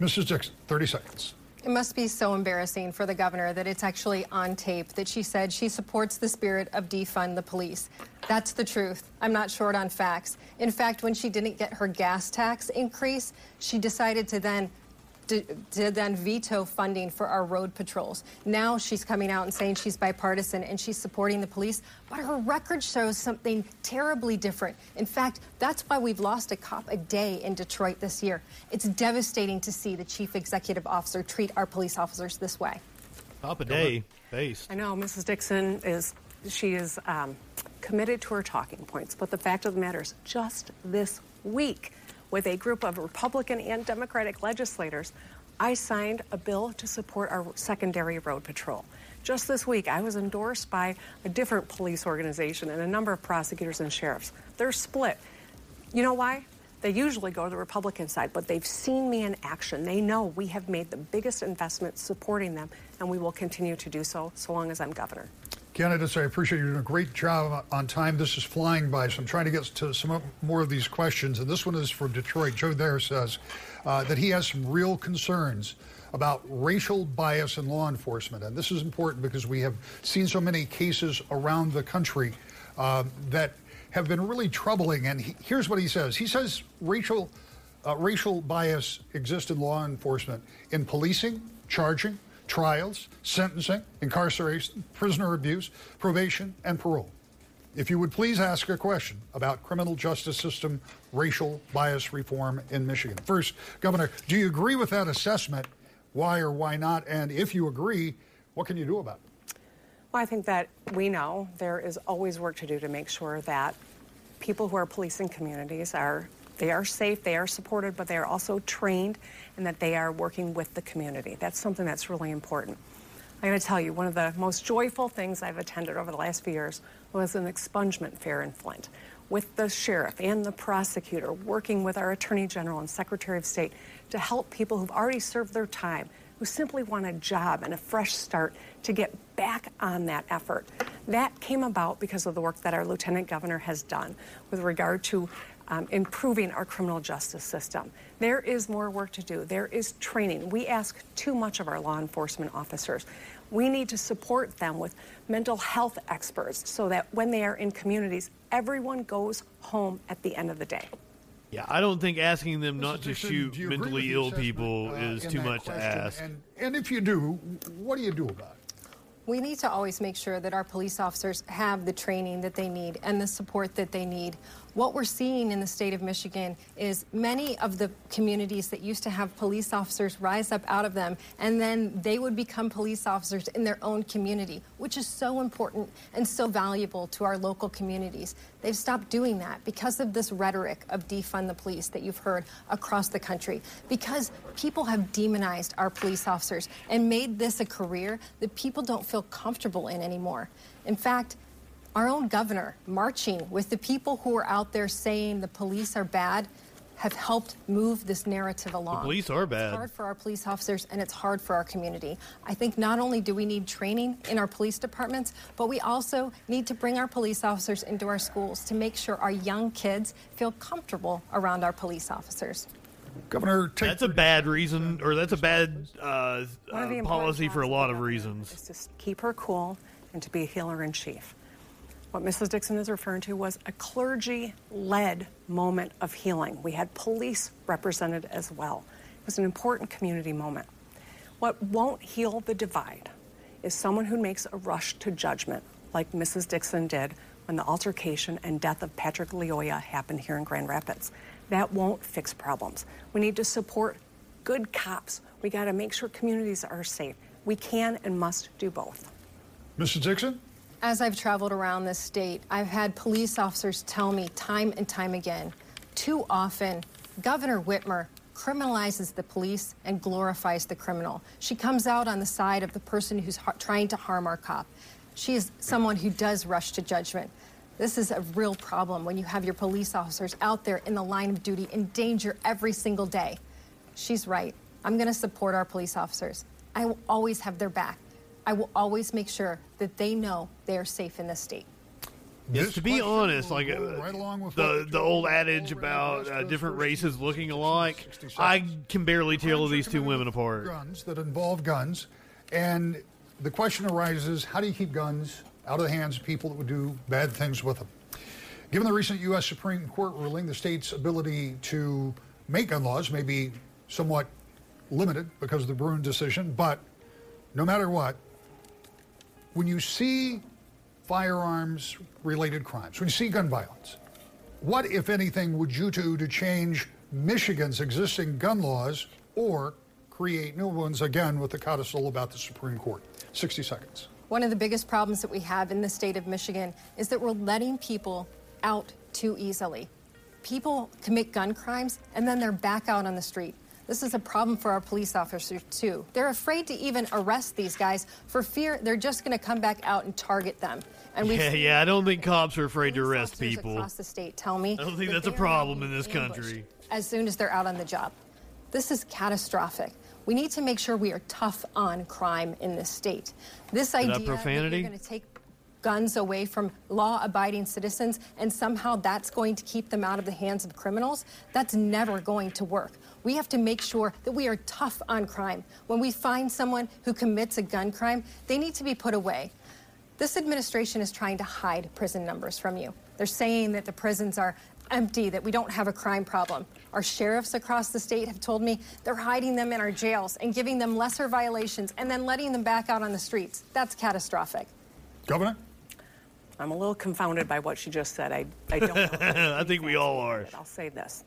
Mrs. Dixon, 30 seconds. It must be so embarrassing for the governor that it's actually on tape that she said she supports the spirit of defund the police. That's the truth. I'm not short on facts. In fact, when she didn't get her gas tax increase, she decided to then to, then veto funding for our road patrols. Now she's coming out and saying she's bipartisan and she's supporting the police, but her record shows something terribly different. In fact, that's why we've lost a cop a day in Detroit this year. It's devastating to see the chief executive officer treat our police officers this way. Cop a day, face. I know Mrs. Dixon is she is um, committed to her talking points, but the fact of the matter is, just this week with a group of Republican and Democratic legislators, I signed a bill to support our secondary road patrol. Just this week, I was endorsed by a different police organization and a number of prosecutors and sheriffs. They're split. You know why? They usually go to the Republican side, but they've seen me in action. They know we have made the biggest investment supporting them, and we will continue to do so so long as I'm governor. Candidates, I appreciate you doing a great job on time. This is flying by, so I'm trying to get to some more of these questions. And this one is from Detroit. Joe there says uh, that he has some real concerns about racial bias in law enforcement. And this is important because we have seen so many cases around the country uh, that have been really troubling. And he, here's what he says He says racial, uh, racial bias exists in law enforcement in policing, charging, trials, sentencing, incarceration, prisoner abuse, probation, and parole. If you would please ask a question about criminal justice system racial bias reform in Michigan. First, Governor, do you agree with that assessment? Why or why not? And if you agree, what can you do about it? Well, I think that we know there is always work to do to make sure that people who are policing communities are they are safe, they are supported, but they are also trained and that they are working with the community. That's something that's really important. I got to tell you, one of the most joyful things I've attended over the last few years was an expungement fair in Flint with the sheriff and the prosecutor working with our attorney general and secretary of state to help people who've already served their time who simply want a job and a fresh start to get back on that effort. That came about because of the work that our lieutenant governor has done with regard to um, improving our criminal justice system. There is more work to do. There is training. We ask too much of our law enforcement officers. We need to support them with mental health experts so that when they are in communities, everyone goes home at the end of the day. Yeah, I don't think asking them not to shoot mentally ill people uh, is too much question? to ask. And, and if you do, what do you do about it? We need to always make sure that our police officers have the training that they need and the support that they need. What we're seeing in the state of Michigan is many of the communities that used to have police officers rise up out of them, and then they would become police officers in their own community, which is so important and so valuable to our local communities. They've stopped doing that because of this rhetoric of defund the police that you've heard across the country, because people have demonized our police officers and made this a career that people don't feel comfortable in anymore. In fact, our own governor marching with the people who are out there saying the police are bad have helped move this narrative along. The police are bad. It's hard for our police officers and it's hard for our community. I think not only do we need training in our police departments, but we also need to bring our police officers into our schools to make sure our young kids feel comfortable around our police officers. Governor, that's a bad reason, or that's a bad uh, uh, policy for a lot of reasons. Is to keep her cool and to be a healer in chief. What Mrs. Dixon is referring to was a clergy led moment of healing. We had police represented as well. It was an important community moment. What won't heal the divide is someone who makes a rush to judgment, like Mrs. Dixon did when the altercation and death of Patrick Lyoya happened here in Grand Rapids. That won't fix problems. We need to support good cops. We got to make sure communities are safe. We can and must do both. Mrs. Dixon? As I've traveled around this state, I've had police officers tell me time and time again too often, Governor Whitmer criminalizes the police and glorifies the criminal. She comes out on the side of the person who's trying to harm our cop. She is someone who does rush to judgment. This is a real problem when you have your police officers out there in the line of duty in danger every single day. She's right. I'm going to support our police officers. I will always have their back. I will always make sure that they know they are safe in this state. Yes, to be honest, like uh, right the the old adage about uh, different races looking alike, I can barely tell these two women apart. Guns that involve guns, and the question arises: How do you keep guns out of the hands of people that would do bad things with them? Given the recent U.S. Supreme Court ruling, the state's ability to make gun laws may be somewhat limited because of the Bruen decision. But no matter what, when you see firearms related crimes, when you see gun violence, what, if anything, would you do to change Michigan's existing gun laws or create new ones again with the codicil about the Supreme Court? 60 seconds. One of the biggest problems that we have in the state of Michigan is that we're letting people out too easily. People commit gun crimes and then they're back out on the street. This is a problem for our police officers, too. They're afraid to even arrest these guys for fear they're just going to come back out and target them. And we yeah, yeah, I don't think cops are afraid to arrest people across the state. Tell me, I don't think that that's a problem in this country. As soon as they're out on the job, this is catastrophic. We need to make sure we are tough on crime in this state. This idea that, profanity? that you're going to take guns away from law abiding citizens and somehow that's going to keep them out of the hands of criminals, that's never going to work. We have to make sure that we are tough on crime. When we find someone who commits a gun crime, they need to be put away. This administration is trying to hide prison numbers from you. They're saying that the prisons are empty, that we don't have a crime problem. Our sheriffs across the state have told me they're hiding them in our jails and giving them lesser violations and then letting them back out on the streets. That's catastrophic. Governor? I'm a little confounded by what she just said. I, I don't know. I think we all are. I'll say this.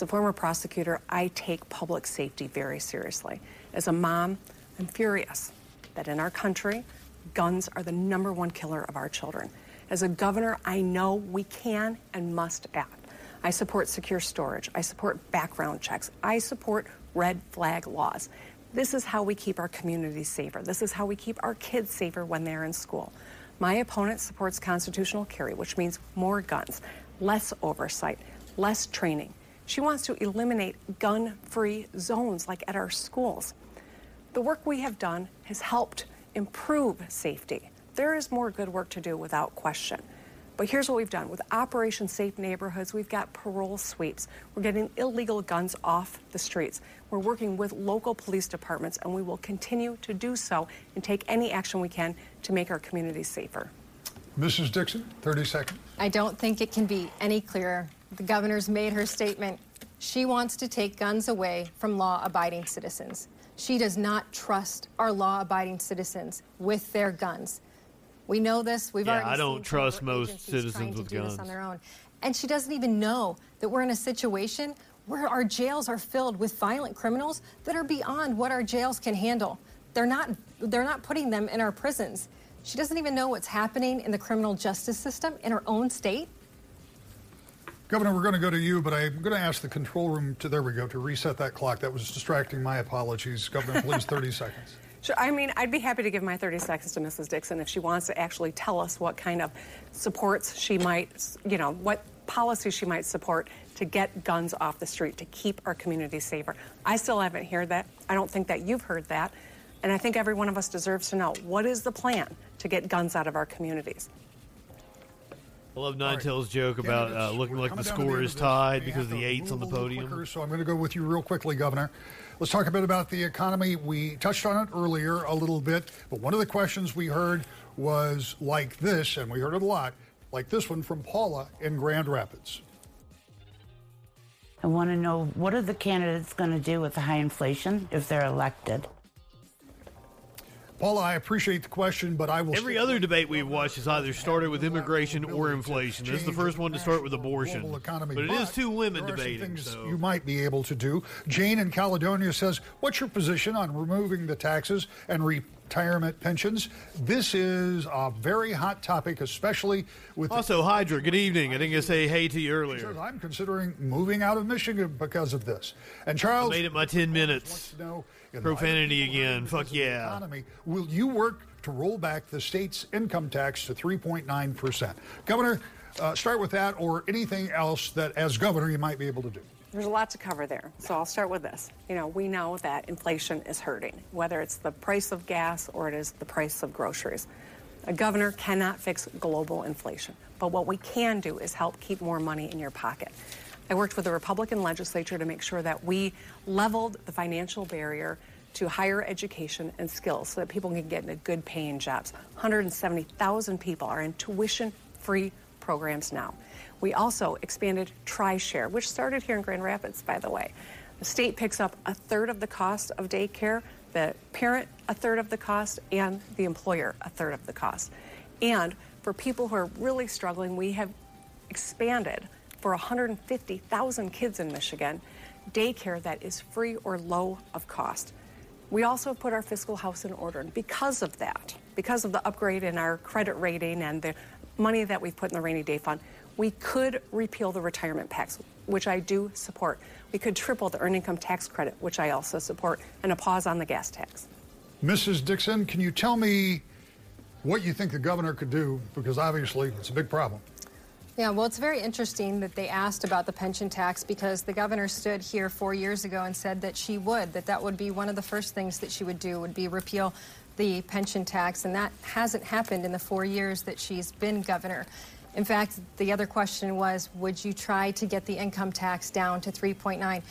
As a former prosecutor, I take public safety very seriously. As a mom, I'm furious that in our country, guns are the number one killer of our children. As a governor, I know we can and must act. I support secure storage. I support background checks. I support red flag laws. This is how we keep our communities safer. This is how we keep our kids safer when they're in school. My opponent supports constitutional carry, which means more guns, less oversight, less training, she wants to eliminate gun free zones like at our schools. The work we have done has helped improve safety. There is more good work to do without question. But here's what we've done with Operation Safe Neighborhoods, we've got parole sweeps. We're getting illegal guns off the streets. We're working with local police departments, and we will continue to do so and take any action we can to make our communities safer. Mrs. Dixon, 30 seconds. I don't think it can be any clearer the governor's made her statement. She wants to take guns away from law abiding citizens. She does not trust our law abiding citizens with their guns. We know this. We've yeah, already I don't trust most citizens with guns on their own. And she doesn't even know that we're in a situation where our jails are filled with violent criminals that are beyond what our jails can handle. They're not they're not putting them in our prisons. She doesn't even know what's happening in the criminal justice system in her own state. Governor, we're going to go to you, but I'm going to ask the control room to, there we go, to reset that clock. That was distracting. My apologies. Governor, please, 30 seconds. Sure. I mean, I'd be happy to give my 30 seconds to Mrs. Dixon if she wants to actually tell us what kind of supports she might, you know, what policies she might support to get guns off the street, to keep our communities safer. I still haven't heard that. I don't think that you've heard that. And I think every one of us deserves to know what is the plan to get guns out of our communities. I love Nine Tails' joke about uh, looking like the score is tied because the eight's on the podium. Quicker, so I'm going to go with you real quickly, Governor. Let's talk a bit about the economy. We touched on it earlier a little bit, but one of the questions we heard was like this, and we heard it a lot, like this one from Paula in Grand Rapids. I want to know what are the candidates going to do with the high inflation if they're elected? Paula, I appreciate the question, but I will. Every other debate we've watched has either started with immigration or inflation. This is the first one to start with abortion. But it is two women debating. So. You might be able to do. Jane in Caledonia says, What's your position on removing the taxes and retirement pensions? This is a very hot topic, especially with. Also, Hydra, good evening. I didn't get to say hey to you earlier. I'm considering moving out of Michigan because of this. And Charles. I made it my 10 minutes. Profanity again. Fuck yeah. Economy, will you work to roll back the state's income tax to 3.9%? Governor, uh, start with that or anything else that, as governor, you might be able to do. There's a lot to cover there. So I'll start with this. You know, we know that inflation is hurting, whether it's the price of gas or it is the price of groceries. A governor cannot fix global inflation, but what we can do is help keep more money in your pocket. I worked with the Republican legislature to make sure that we leveled the financial barrier to higher education and skills so that people can get into good paying jobs. 170,000 people are in tuition free programs now. We also expanded TriShare, which started here in Grand Rapids, by the way. The state picks up a third of the cost of daycare, the parent a third of the cost, and the employer a third of the cost. And for people who are really struggling, we have expanded for 150,000 kids in Michigan daycare that is free or low of cost. We also put our fiscal house in order. And because of that, because of the upgrade in our credit rating and the money that we've put in the rainy day fund, we could repeal the retirement tax, which I do support. We could triple the earned income tax credit, which I also support, and a pause on the gas tax. Mrs. Dixon, can you tell me what you think the governor could do? Because obviously it's a big problem. Yeah, well, it's very interesting that they asked about the pension tax because the governor stood here four years ago and said that she would, that that would be one of the first things that she would do, would be repeal the pension tax, and that hasn't happened in the four years that she's been governor. In fact, the other question was, would you try to get the income tax down to 3.9?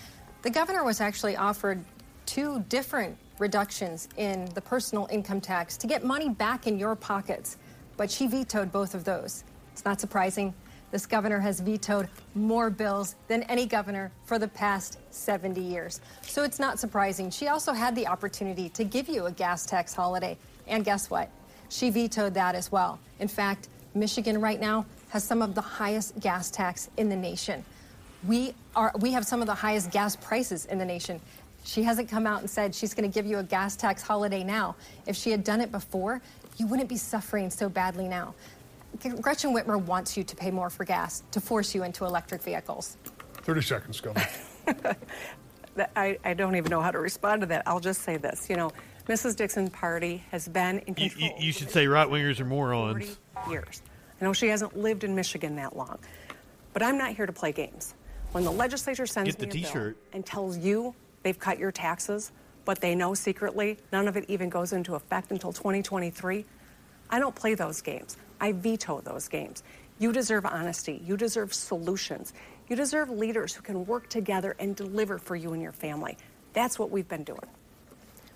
The governor was actually offered two different reductions in the personal income tax to get money back in your pockets, but she vetoed both of those. It's not surprising. This governor has vetoed more bills than any governor for the past 70 years. So it's not surprising. She also had the opportunity to give you a gas tax holiday. And guess what? She vetoed that as well. In fact, Michigan right now has some of the highest gas tax in the nation. We are we have some of the highest gas prices in the nation. She hasn't come out and said she's going to give you a gas tax holiday now. If she had done it before, you wouldn't be suffering so badly now. Gretchen Whitmer wants you to pay more for gas to force you into electric vehicles. 30 seconds, go. I, I, don't even know how to respond to that. I'll just say this. You know, Mrs. Dixon's party has been in control. You, you, you should say right wingers are morons. 40 years. I know she hasn't lived in Michigan that long, but I'm not here to play games. When the legislature sends Get the me a t-shirt. bill and tells you they've cut your taxes, but they know secretly none of it even goes into effect until 2023, I don't play those games. I veto those games. You deserve honesty. You deserve solutions. You deserve leaders who can work together and deliver for you and your family. That's what we've been doing.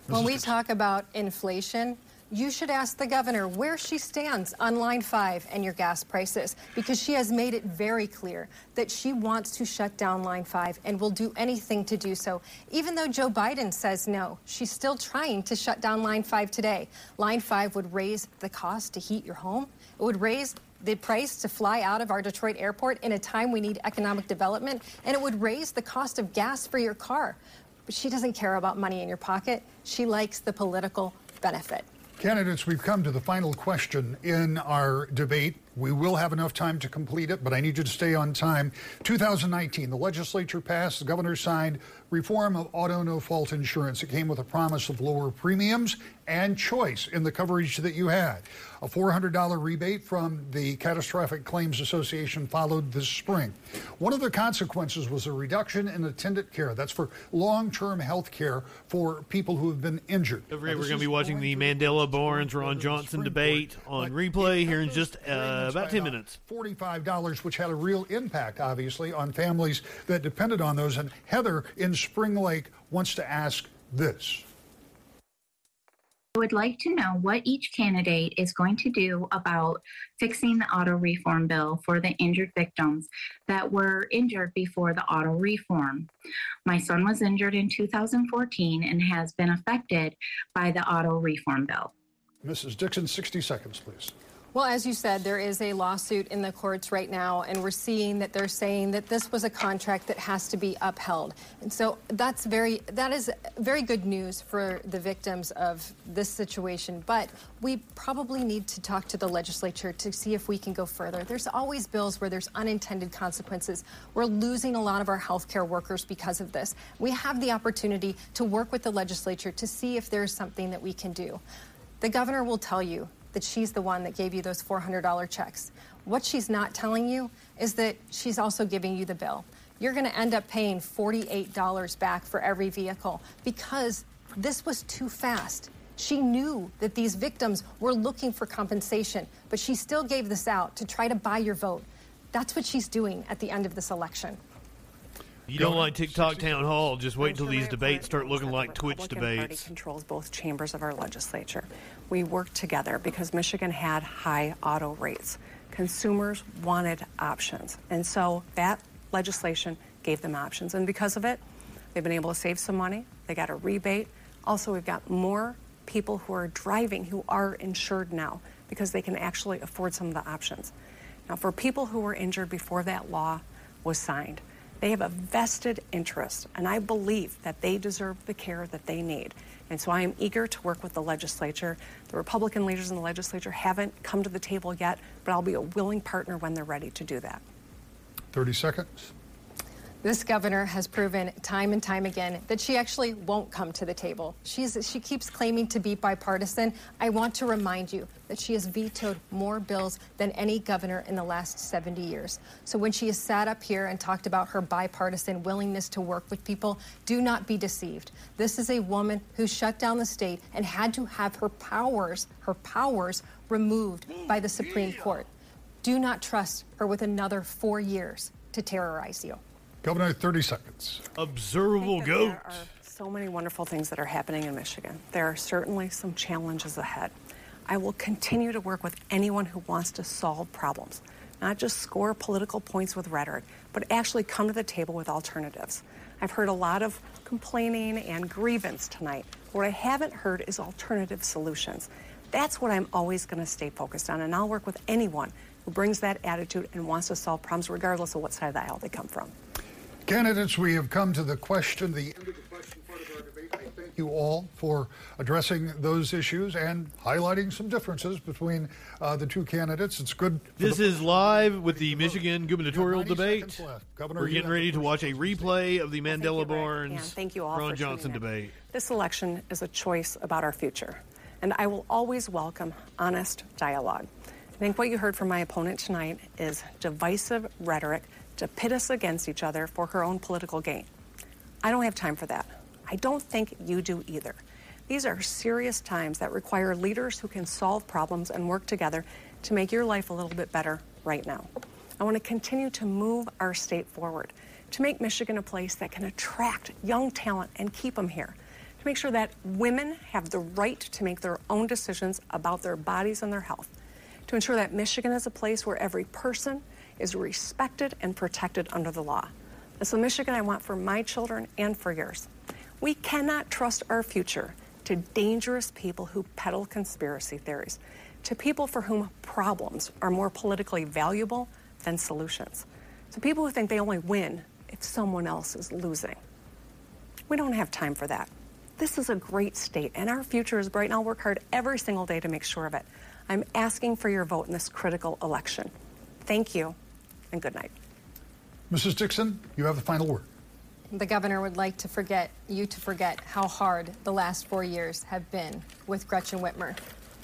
When we talk about inflation, you should ask the governor where she stands on line five and your gas prices because she has made it very clear that she wants to shut down line five and will do anything to do so. Even though Joe Biden says no, she's still trying to shut down line five today. Line five would raise the cost to heat your home, it would raise the price to fly out of our Detroit airport in a time we need economic development, and it would raise the cost of gas for your car. But she doesn't care about money in your pocket. She likes the political benefit. Candidates, we've come to the final question in our debate. We will have enough time to complete it, but I need you to stay on time. 2019, the legislature passed, the governor signed reform of auto no fault insurance. It came with a promise of lower premiums and choice in the coverage that you had. A $400 rebate from the Catastrophic Claims Association followed this spring. One of the consequences was a reduction in attendant care. That's for long term health care for people who have been injured. Don't forget, we're going to be watching the Mandela Barnes Ron Johnson debate on replay here in just uh, Uh, about 10 minutes. $45, which had a real impact, obviously, on families that depended on those. And Heather in Spring Lake wants to ask this. I would like to know what each candidate is going to do about fixing the auto reform bill for the injured victims that were injured before the auto reform. My son was injured in 2014 and has been affected by the auto reform bill. Mrs. Dixon, 60 seconds, please. Well, as you said, there is a lawsuit in the courts right now, and we're seeing that they're saying that this was a contract that has to be upheld. And so that's very that is very good news for the victims of this situation. But we probably need to talk to the legislature to see if we can go further. There's always bills where there's unintended consequences. We're losing a lot of our healthcare workers because of this. We have the opportunity to work with the legislature to see if there's something that we can do. The governor will tell you that she's the one that gave you those $400 checks. What she's not telling you is that she's also giving you the bill. You're going to end up paying $48 back for every vehicle because this was too fast. She knew that these victims were looking for compensation, but she still gave this out to try to buy your vote. That's what she's doing at the end of this election. You don't like TikTok town hall? Just wait until these debates start looking like Twitch Republican Party debates. controls both chambers of our legislature. We worked together because Michigan had high auto rates. Consumers wanted options. And so that legislation gave them options. And because of it, they've been able to save some money. They got a rebate. Also, we've got more people who are driving who are insured now because they can actually afford some of the options. Now, for people who were injured before that law was signed, they have a vested interest, and I believe that they deserve the care that they need. And so I am eager to work with the legislature. The Republican leaders in the legislature haven't come to the table yet, but I'll be a willing partner when they're ready to do that. 30 seconds. This governor has proven time and time again that she actually won't come to the table. She's, she keeps claiming to be bipartisan. I want to remind you that she has vetoed more bills than any governor in the last 70 years. So when she has sat up here and talked about her bipartisan willingness to work with people, do not be deceived. This is a woman who shut down the state and had to have her powers, her powers removed by the Supreme Court. Do not trust her with another four years to terrorize you. Governor, 30 seconds. Observable that goat. There are so many wonderful things that are happening in Michigan. There are certainly some challenges ahead. I will continue to work with anyone who wants to solve problems, not just score political points with rhetoric, but actually come to the table with alternatives. I've heard a lot of complaining and grievance tonight. What I haven't heard is alternative solutions. That's what I'm always going to stay focused on, and I'll work with anyone who brings that attitude and wants to solve problems, regardless of what side of the aisle they come from. Candidates, we have come to the question, the end of the question part of our debate. I thank you all for addressing those issues and highlighting some differences between uh, the two candidates. It's good. This is live with the Michigan gubernatorial debate. Governor, We're getting ready to watch a replay of the Mandela you, Rick, Barnes thank you all Ron Johnson debate. This election is a choice about our future, and I will always welcome honest dialogue. I think what you heard from my opponent tonight is divisive rhetoric to pit us against each other for her own political gain. I don't have time for that. I don't think you do either. These are serious times that require leaders who can solve problems and work together to make your life a little bit better right now. I want to continue to move our state forward, to make Michigan a place that can attract young talent and keep them here, to make sure that women have the right to make their own decisions about their bodies and their health, to ensure that Michigan is a place where every person is respected and protected under the law. That's the Michigan I want for my children and for yours. We cannot trust our future to dangerous people who peddle conspiracy theories, to people for whom problems are more politically valuable than solutions, to people who think they only win if someone else is losing. We don't have time for that. This is a great state, and our future is bright, and I'll work hard every single day to make sure of it. I'm asking for your vote in this critical election. Thank you, and good night. Mrs. Dixon, you have the final word. The governor would like to forget you to forget how hard the last four years have been with Gretchen Whitmer.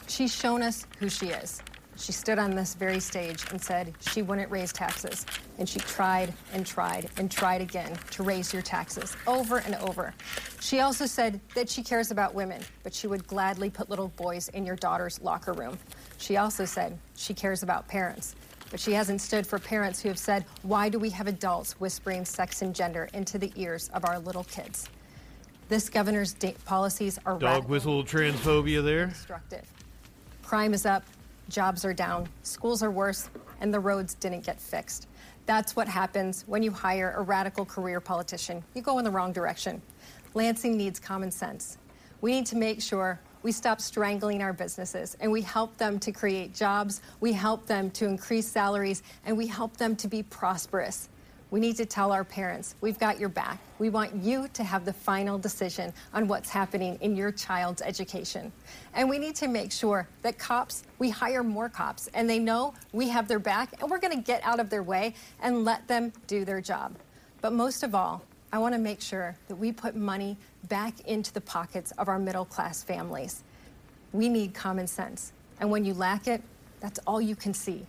She's shown us who she is. She stood on this very stage and said she wouldn't raise taxes. And she tried and tried and tried again to raise your taxes over and over. She also said that she cares about women, but she would gladly put little boys in your daughter's locker room. She also said she cares about parents, but she hasn't stood for parents who have said, Why do we have adults whispering sex and gender into the ears of our little kids? This governor's policies are Dog whistle transphobia there. destructive. Crime is up, jobs are down, schools are worse, and the roads didn't get fixed. That's what happens when you hire a radical career politician. You go in the wrong direction. Lansing needs common sense. We need to make sure we stop strangling our businesses and we help them to create jobs, we help them to increase salaries, and we help them to be prosperous. We need to tell our parents, we've got your back. We want you to have the final decision on what's happening in your child's education. And we need to make sure that cops, we hire more cops, and they know we have their back, and we're going to get out of their way and let them do their job. But most of all, I want to make sure that we put money back into the pockets of our middle class families. We need common sense. And when you lack it, that's all you can see.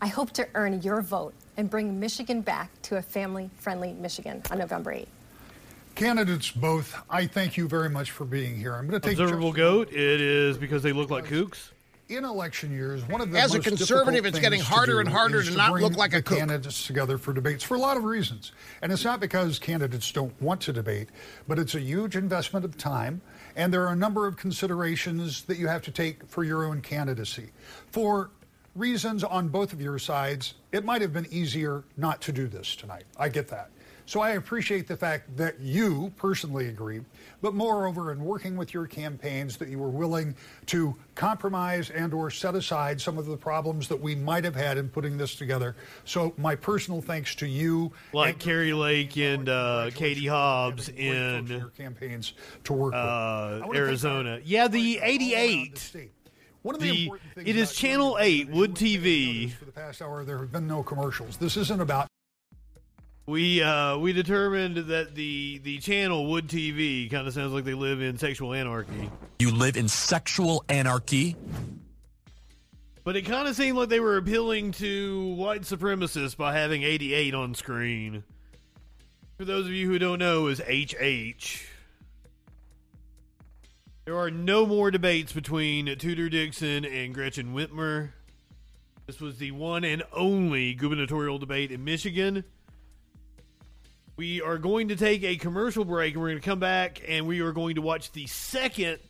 I hope to earn your vote and bring Michigan back to a family friendly Michigan on November 8th. Candidates both, I thank you very much for being here. I'm going to take Observable goat. It is because they look like kooks. In election years, one of the As a most conservative, it's getting things harder to and harder is to not bring look like a the candidates together for debates for a lot of reasons, and it's not because candidates don't want to debate, but it's a huge investment of time, and there are a number of considerations that you have to take for your own candidacy. For reasons on both of your sides, it might have been easier not to do this tonight. I get that. So I appreciate the fact that you personally agree, but moreover, in working with your campaigns, that you were willing to compromise and or set aside some of the problems that we might have had in putting this together. So my personal thanks to you, Like Kari Lake and uh, Katie Hobbs in your campaigns to work uh, with. Arizona. Yeah, the 88. One of the, The- important things it is Channel 8, Wood TV. for the past hour, there have been no commercials. This isn't about We uh, we determined that the the channel Wood TV kind of sounds like they live in sexual anarchy, You live in sexual anarchy? but it kind of seemed like they were appealing to white supremacists by having 88 on screen. For those of you who don't know, is HH. There are no more debates between Tudor Dixon and Gretchen Whitmer. This was the one and only gubernatorial debate in Michigan. We are going to take a commercial break and we're going to come back and we are going to watch the second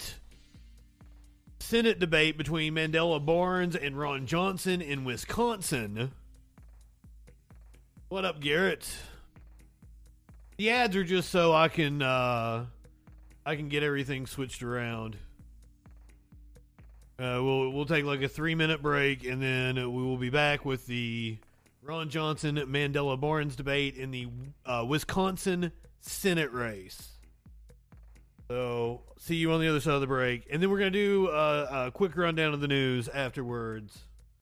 Senate debate between Mandela Barnes and Ron Johnson in Wisconsin. What up, Garrett? The ads are just so I can uh I can get everything switched around. Uh, we'll we'll take like a three minute break and then we will be back with the Ron Johnson Mandela Barnes debate in the uh, Wisconsin Senate race. So see you on the other side of the break, and then we're gonna do uh, a quick rundown of the news afterwards.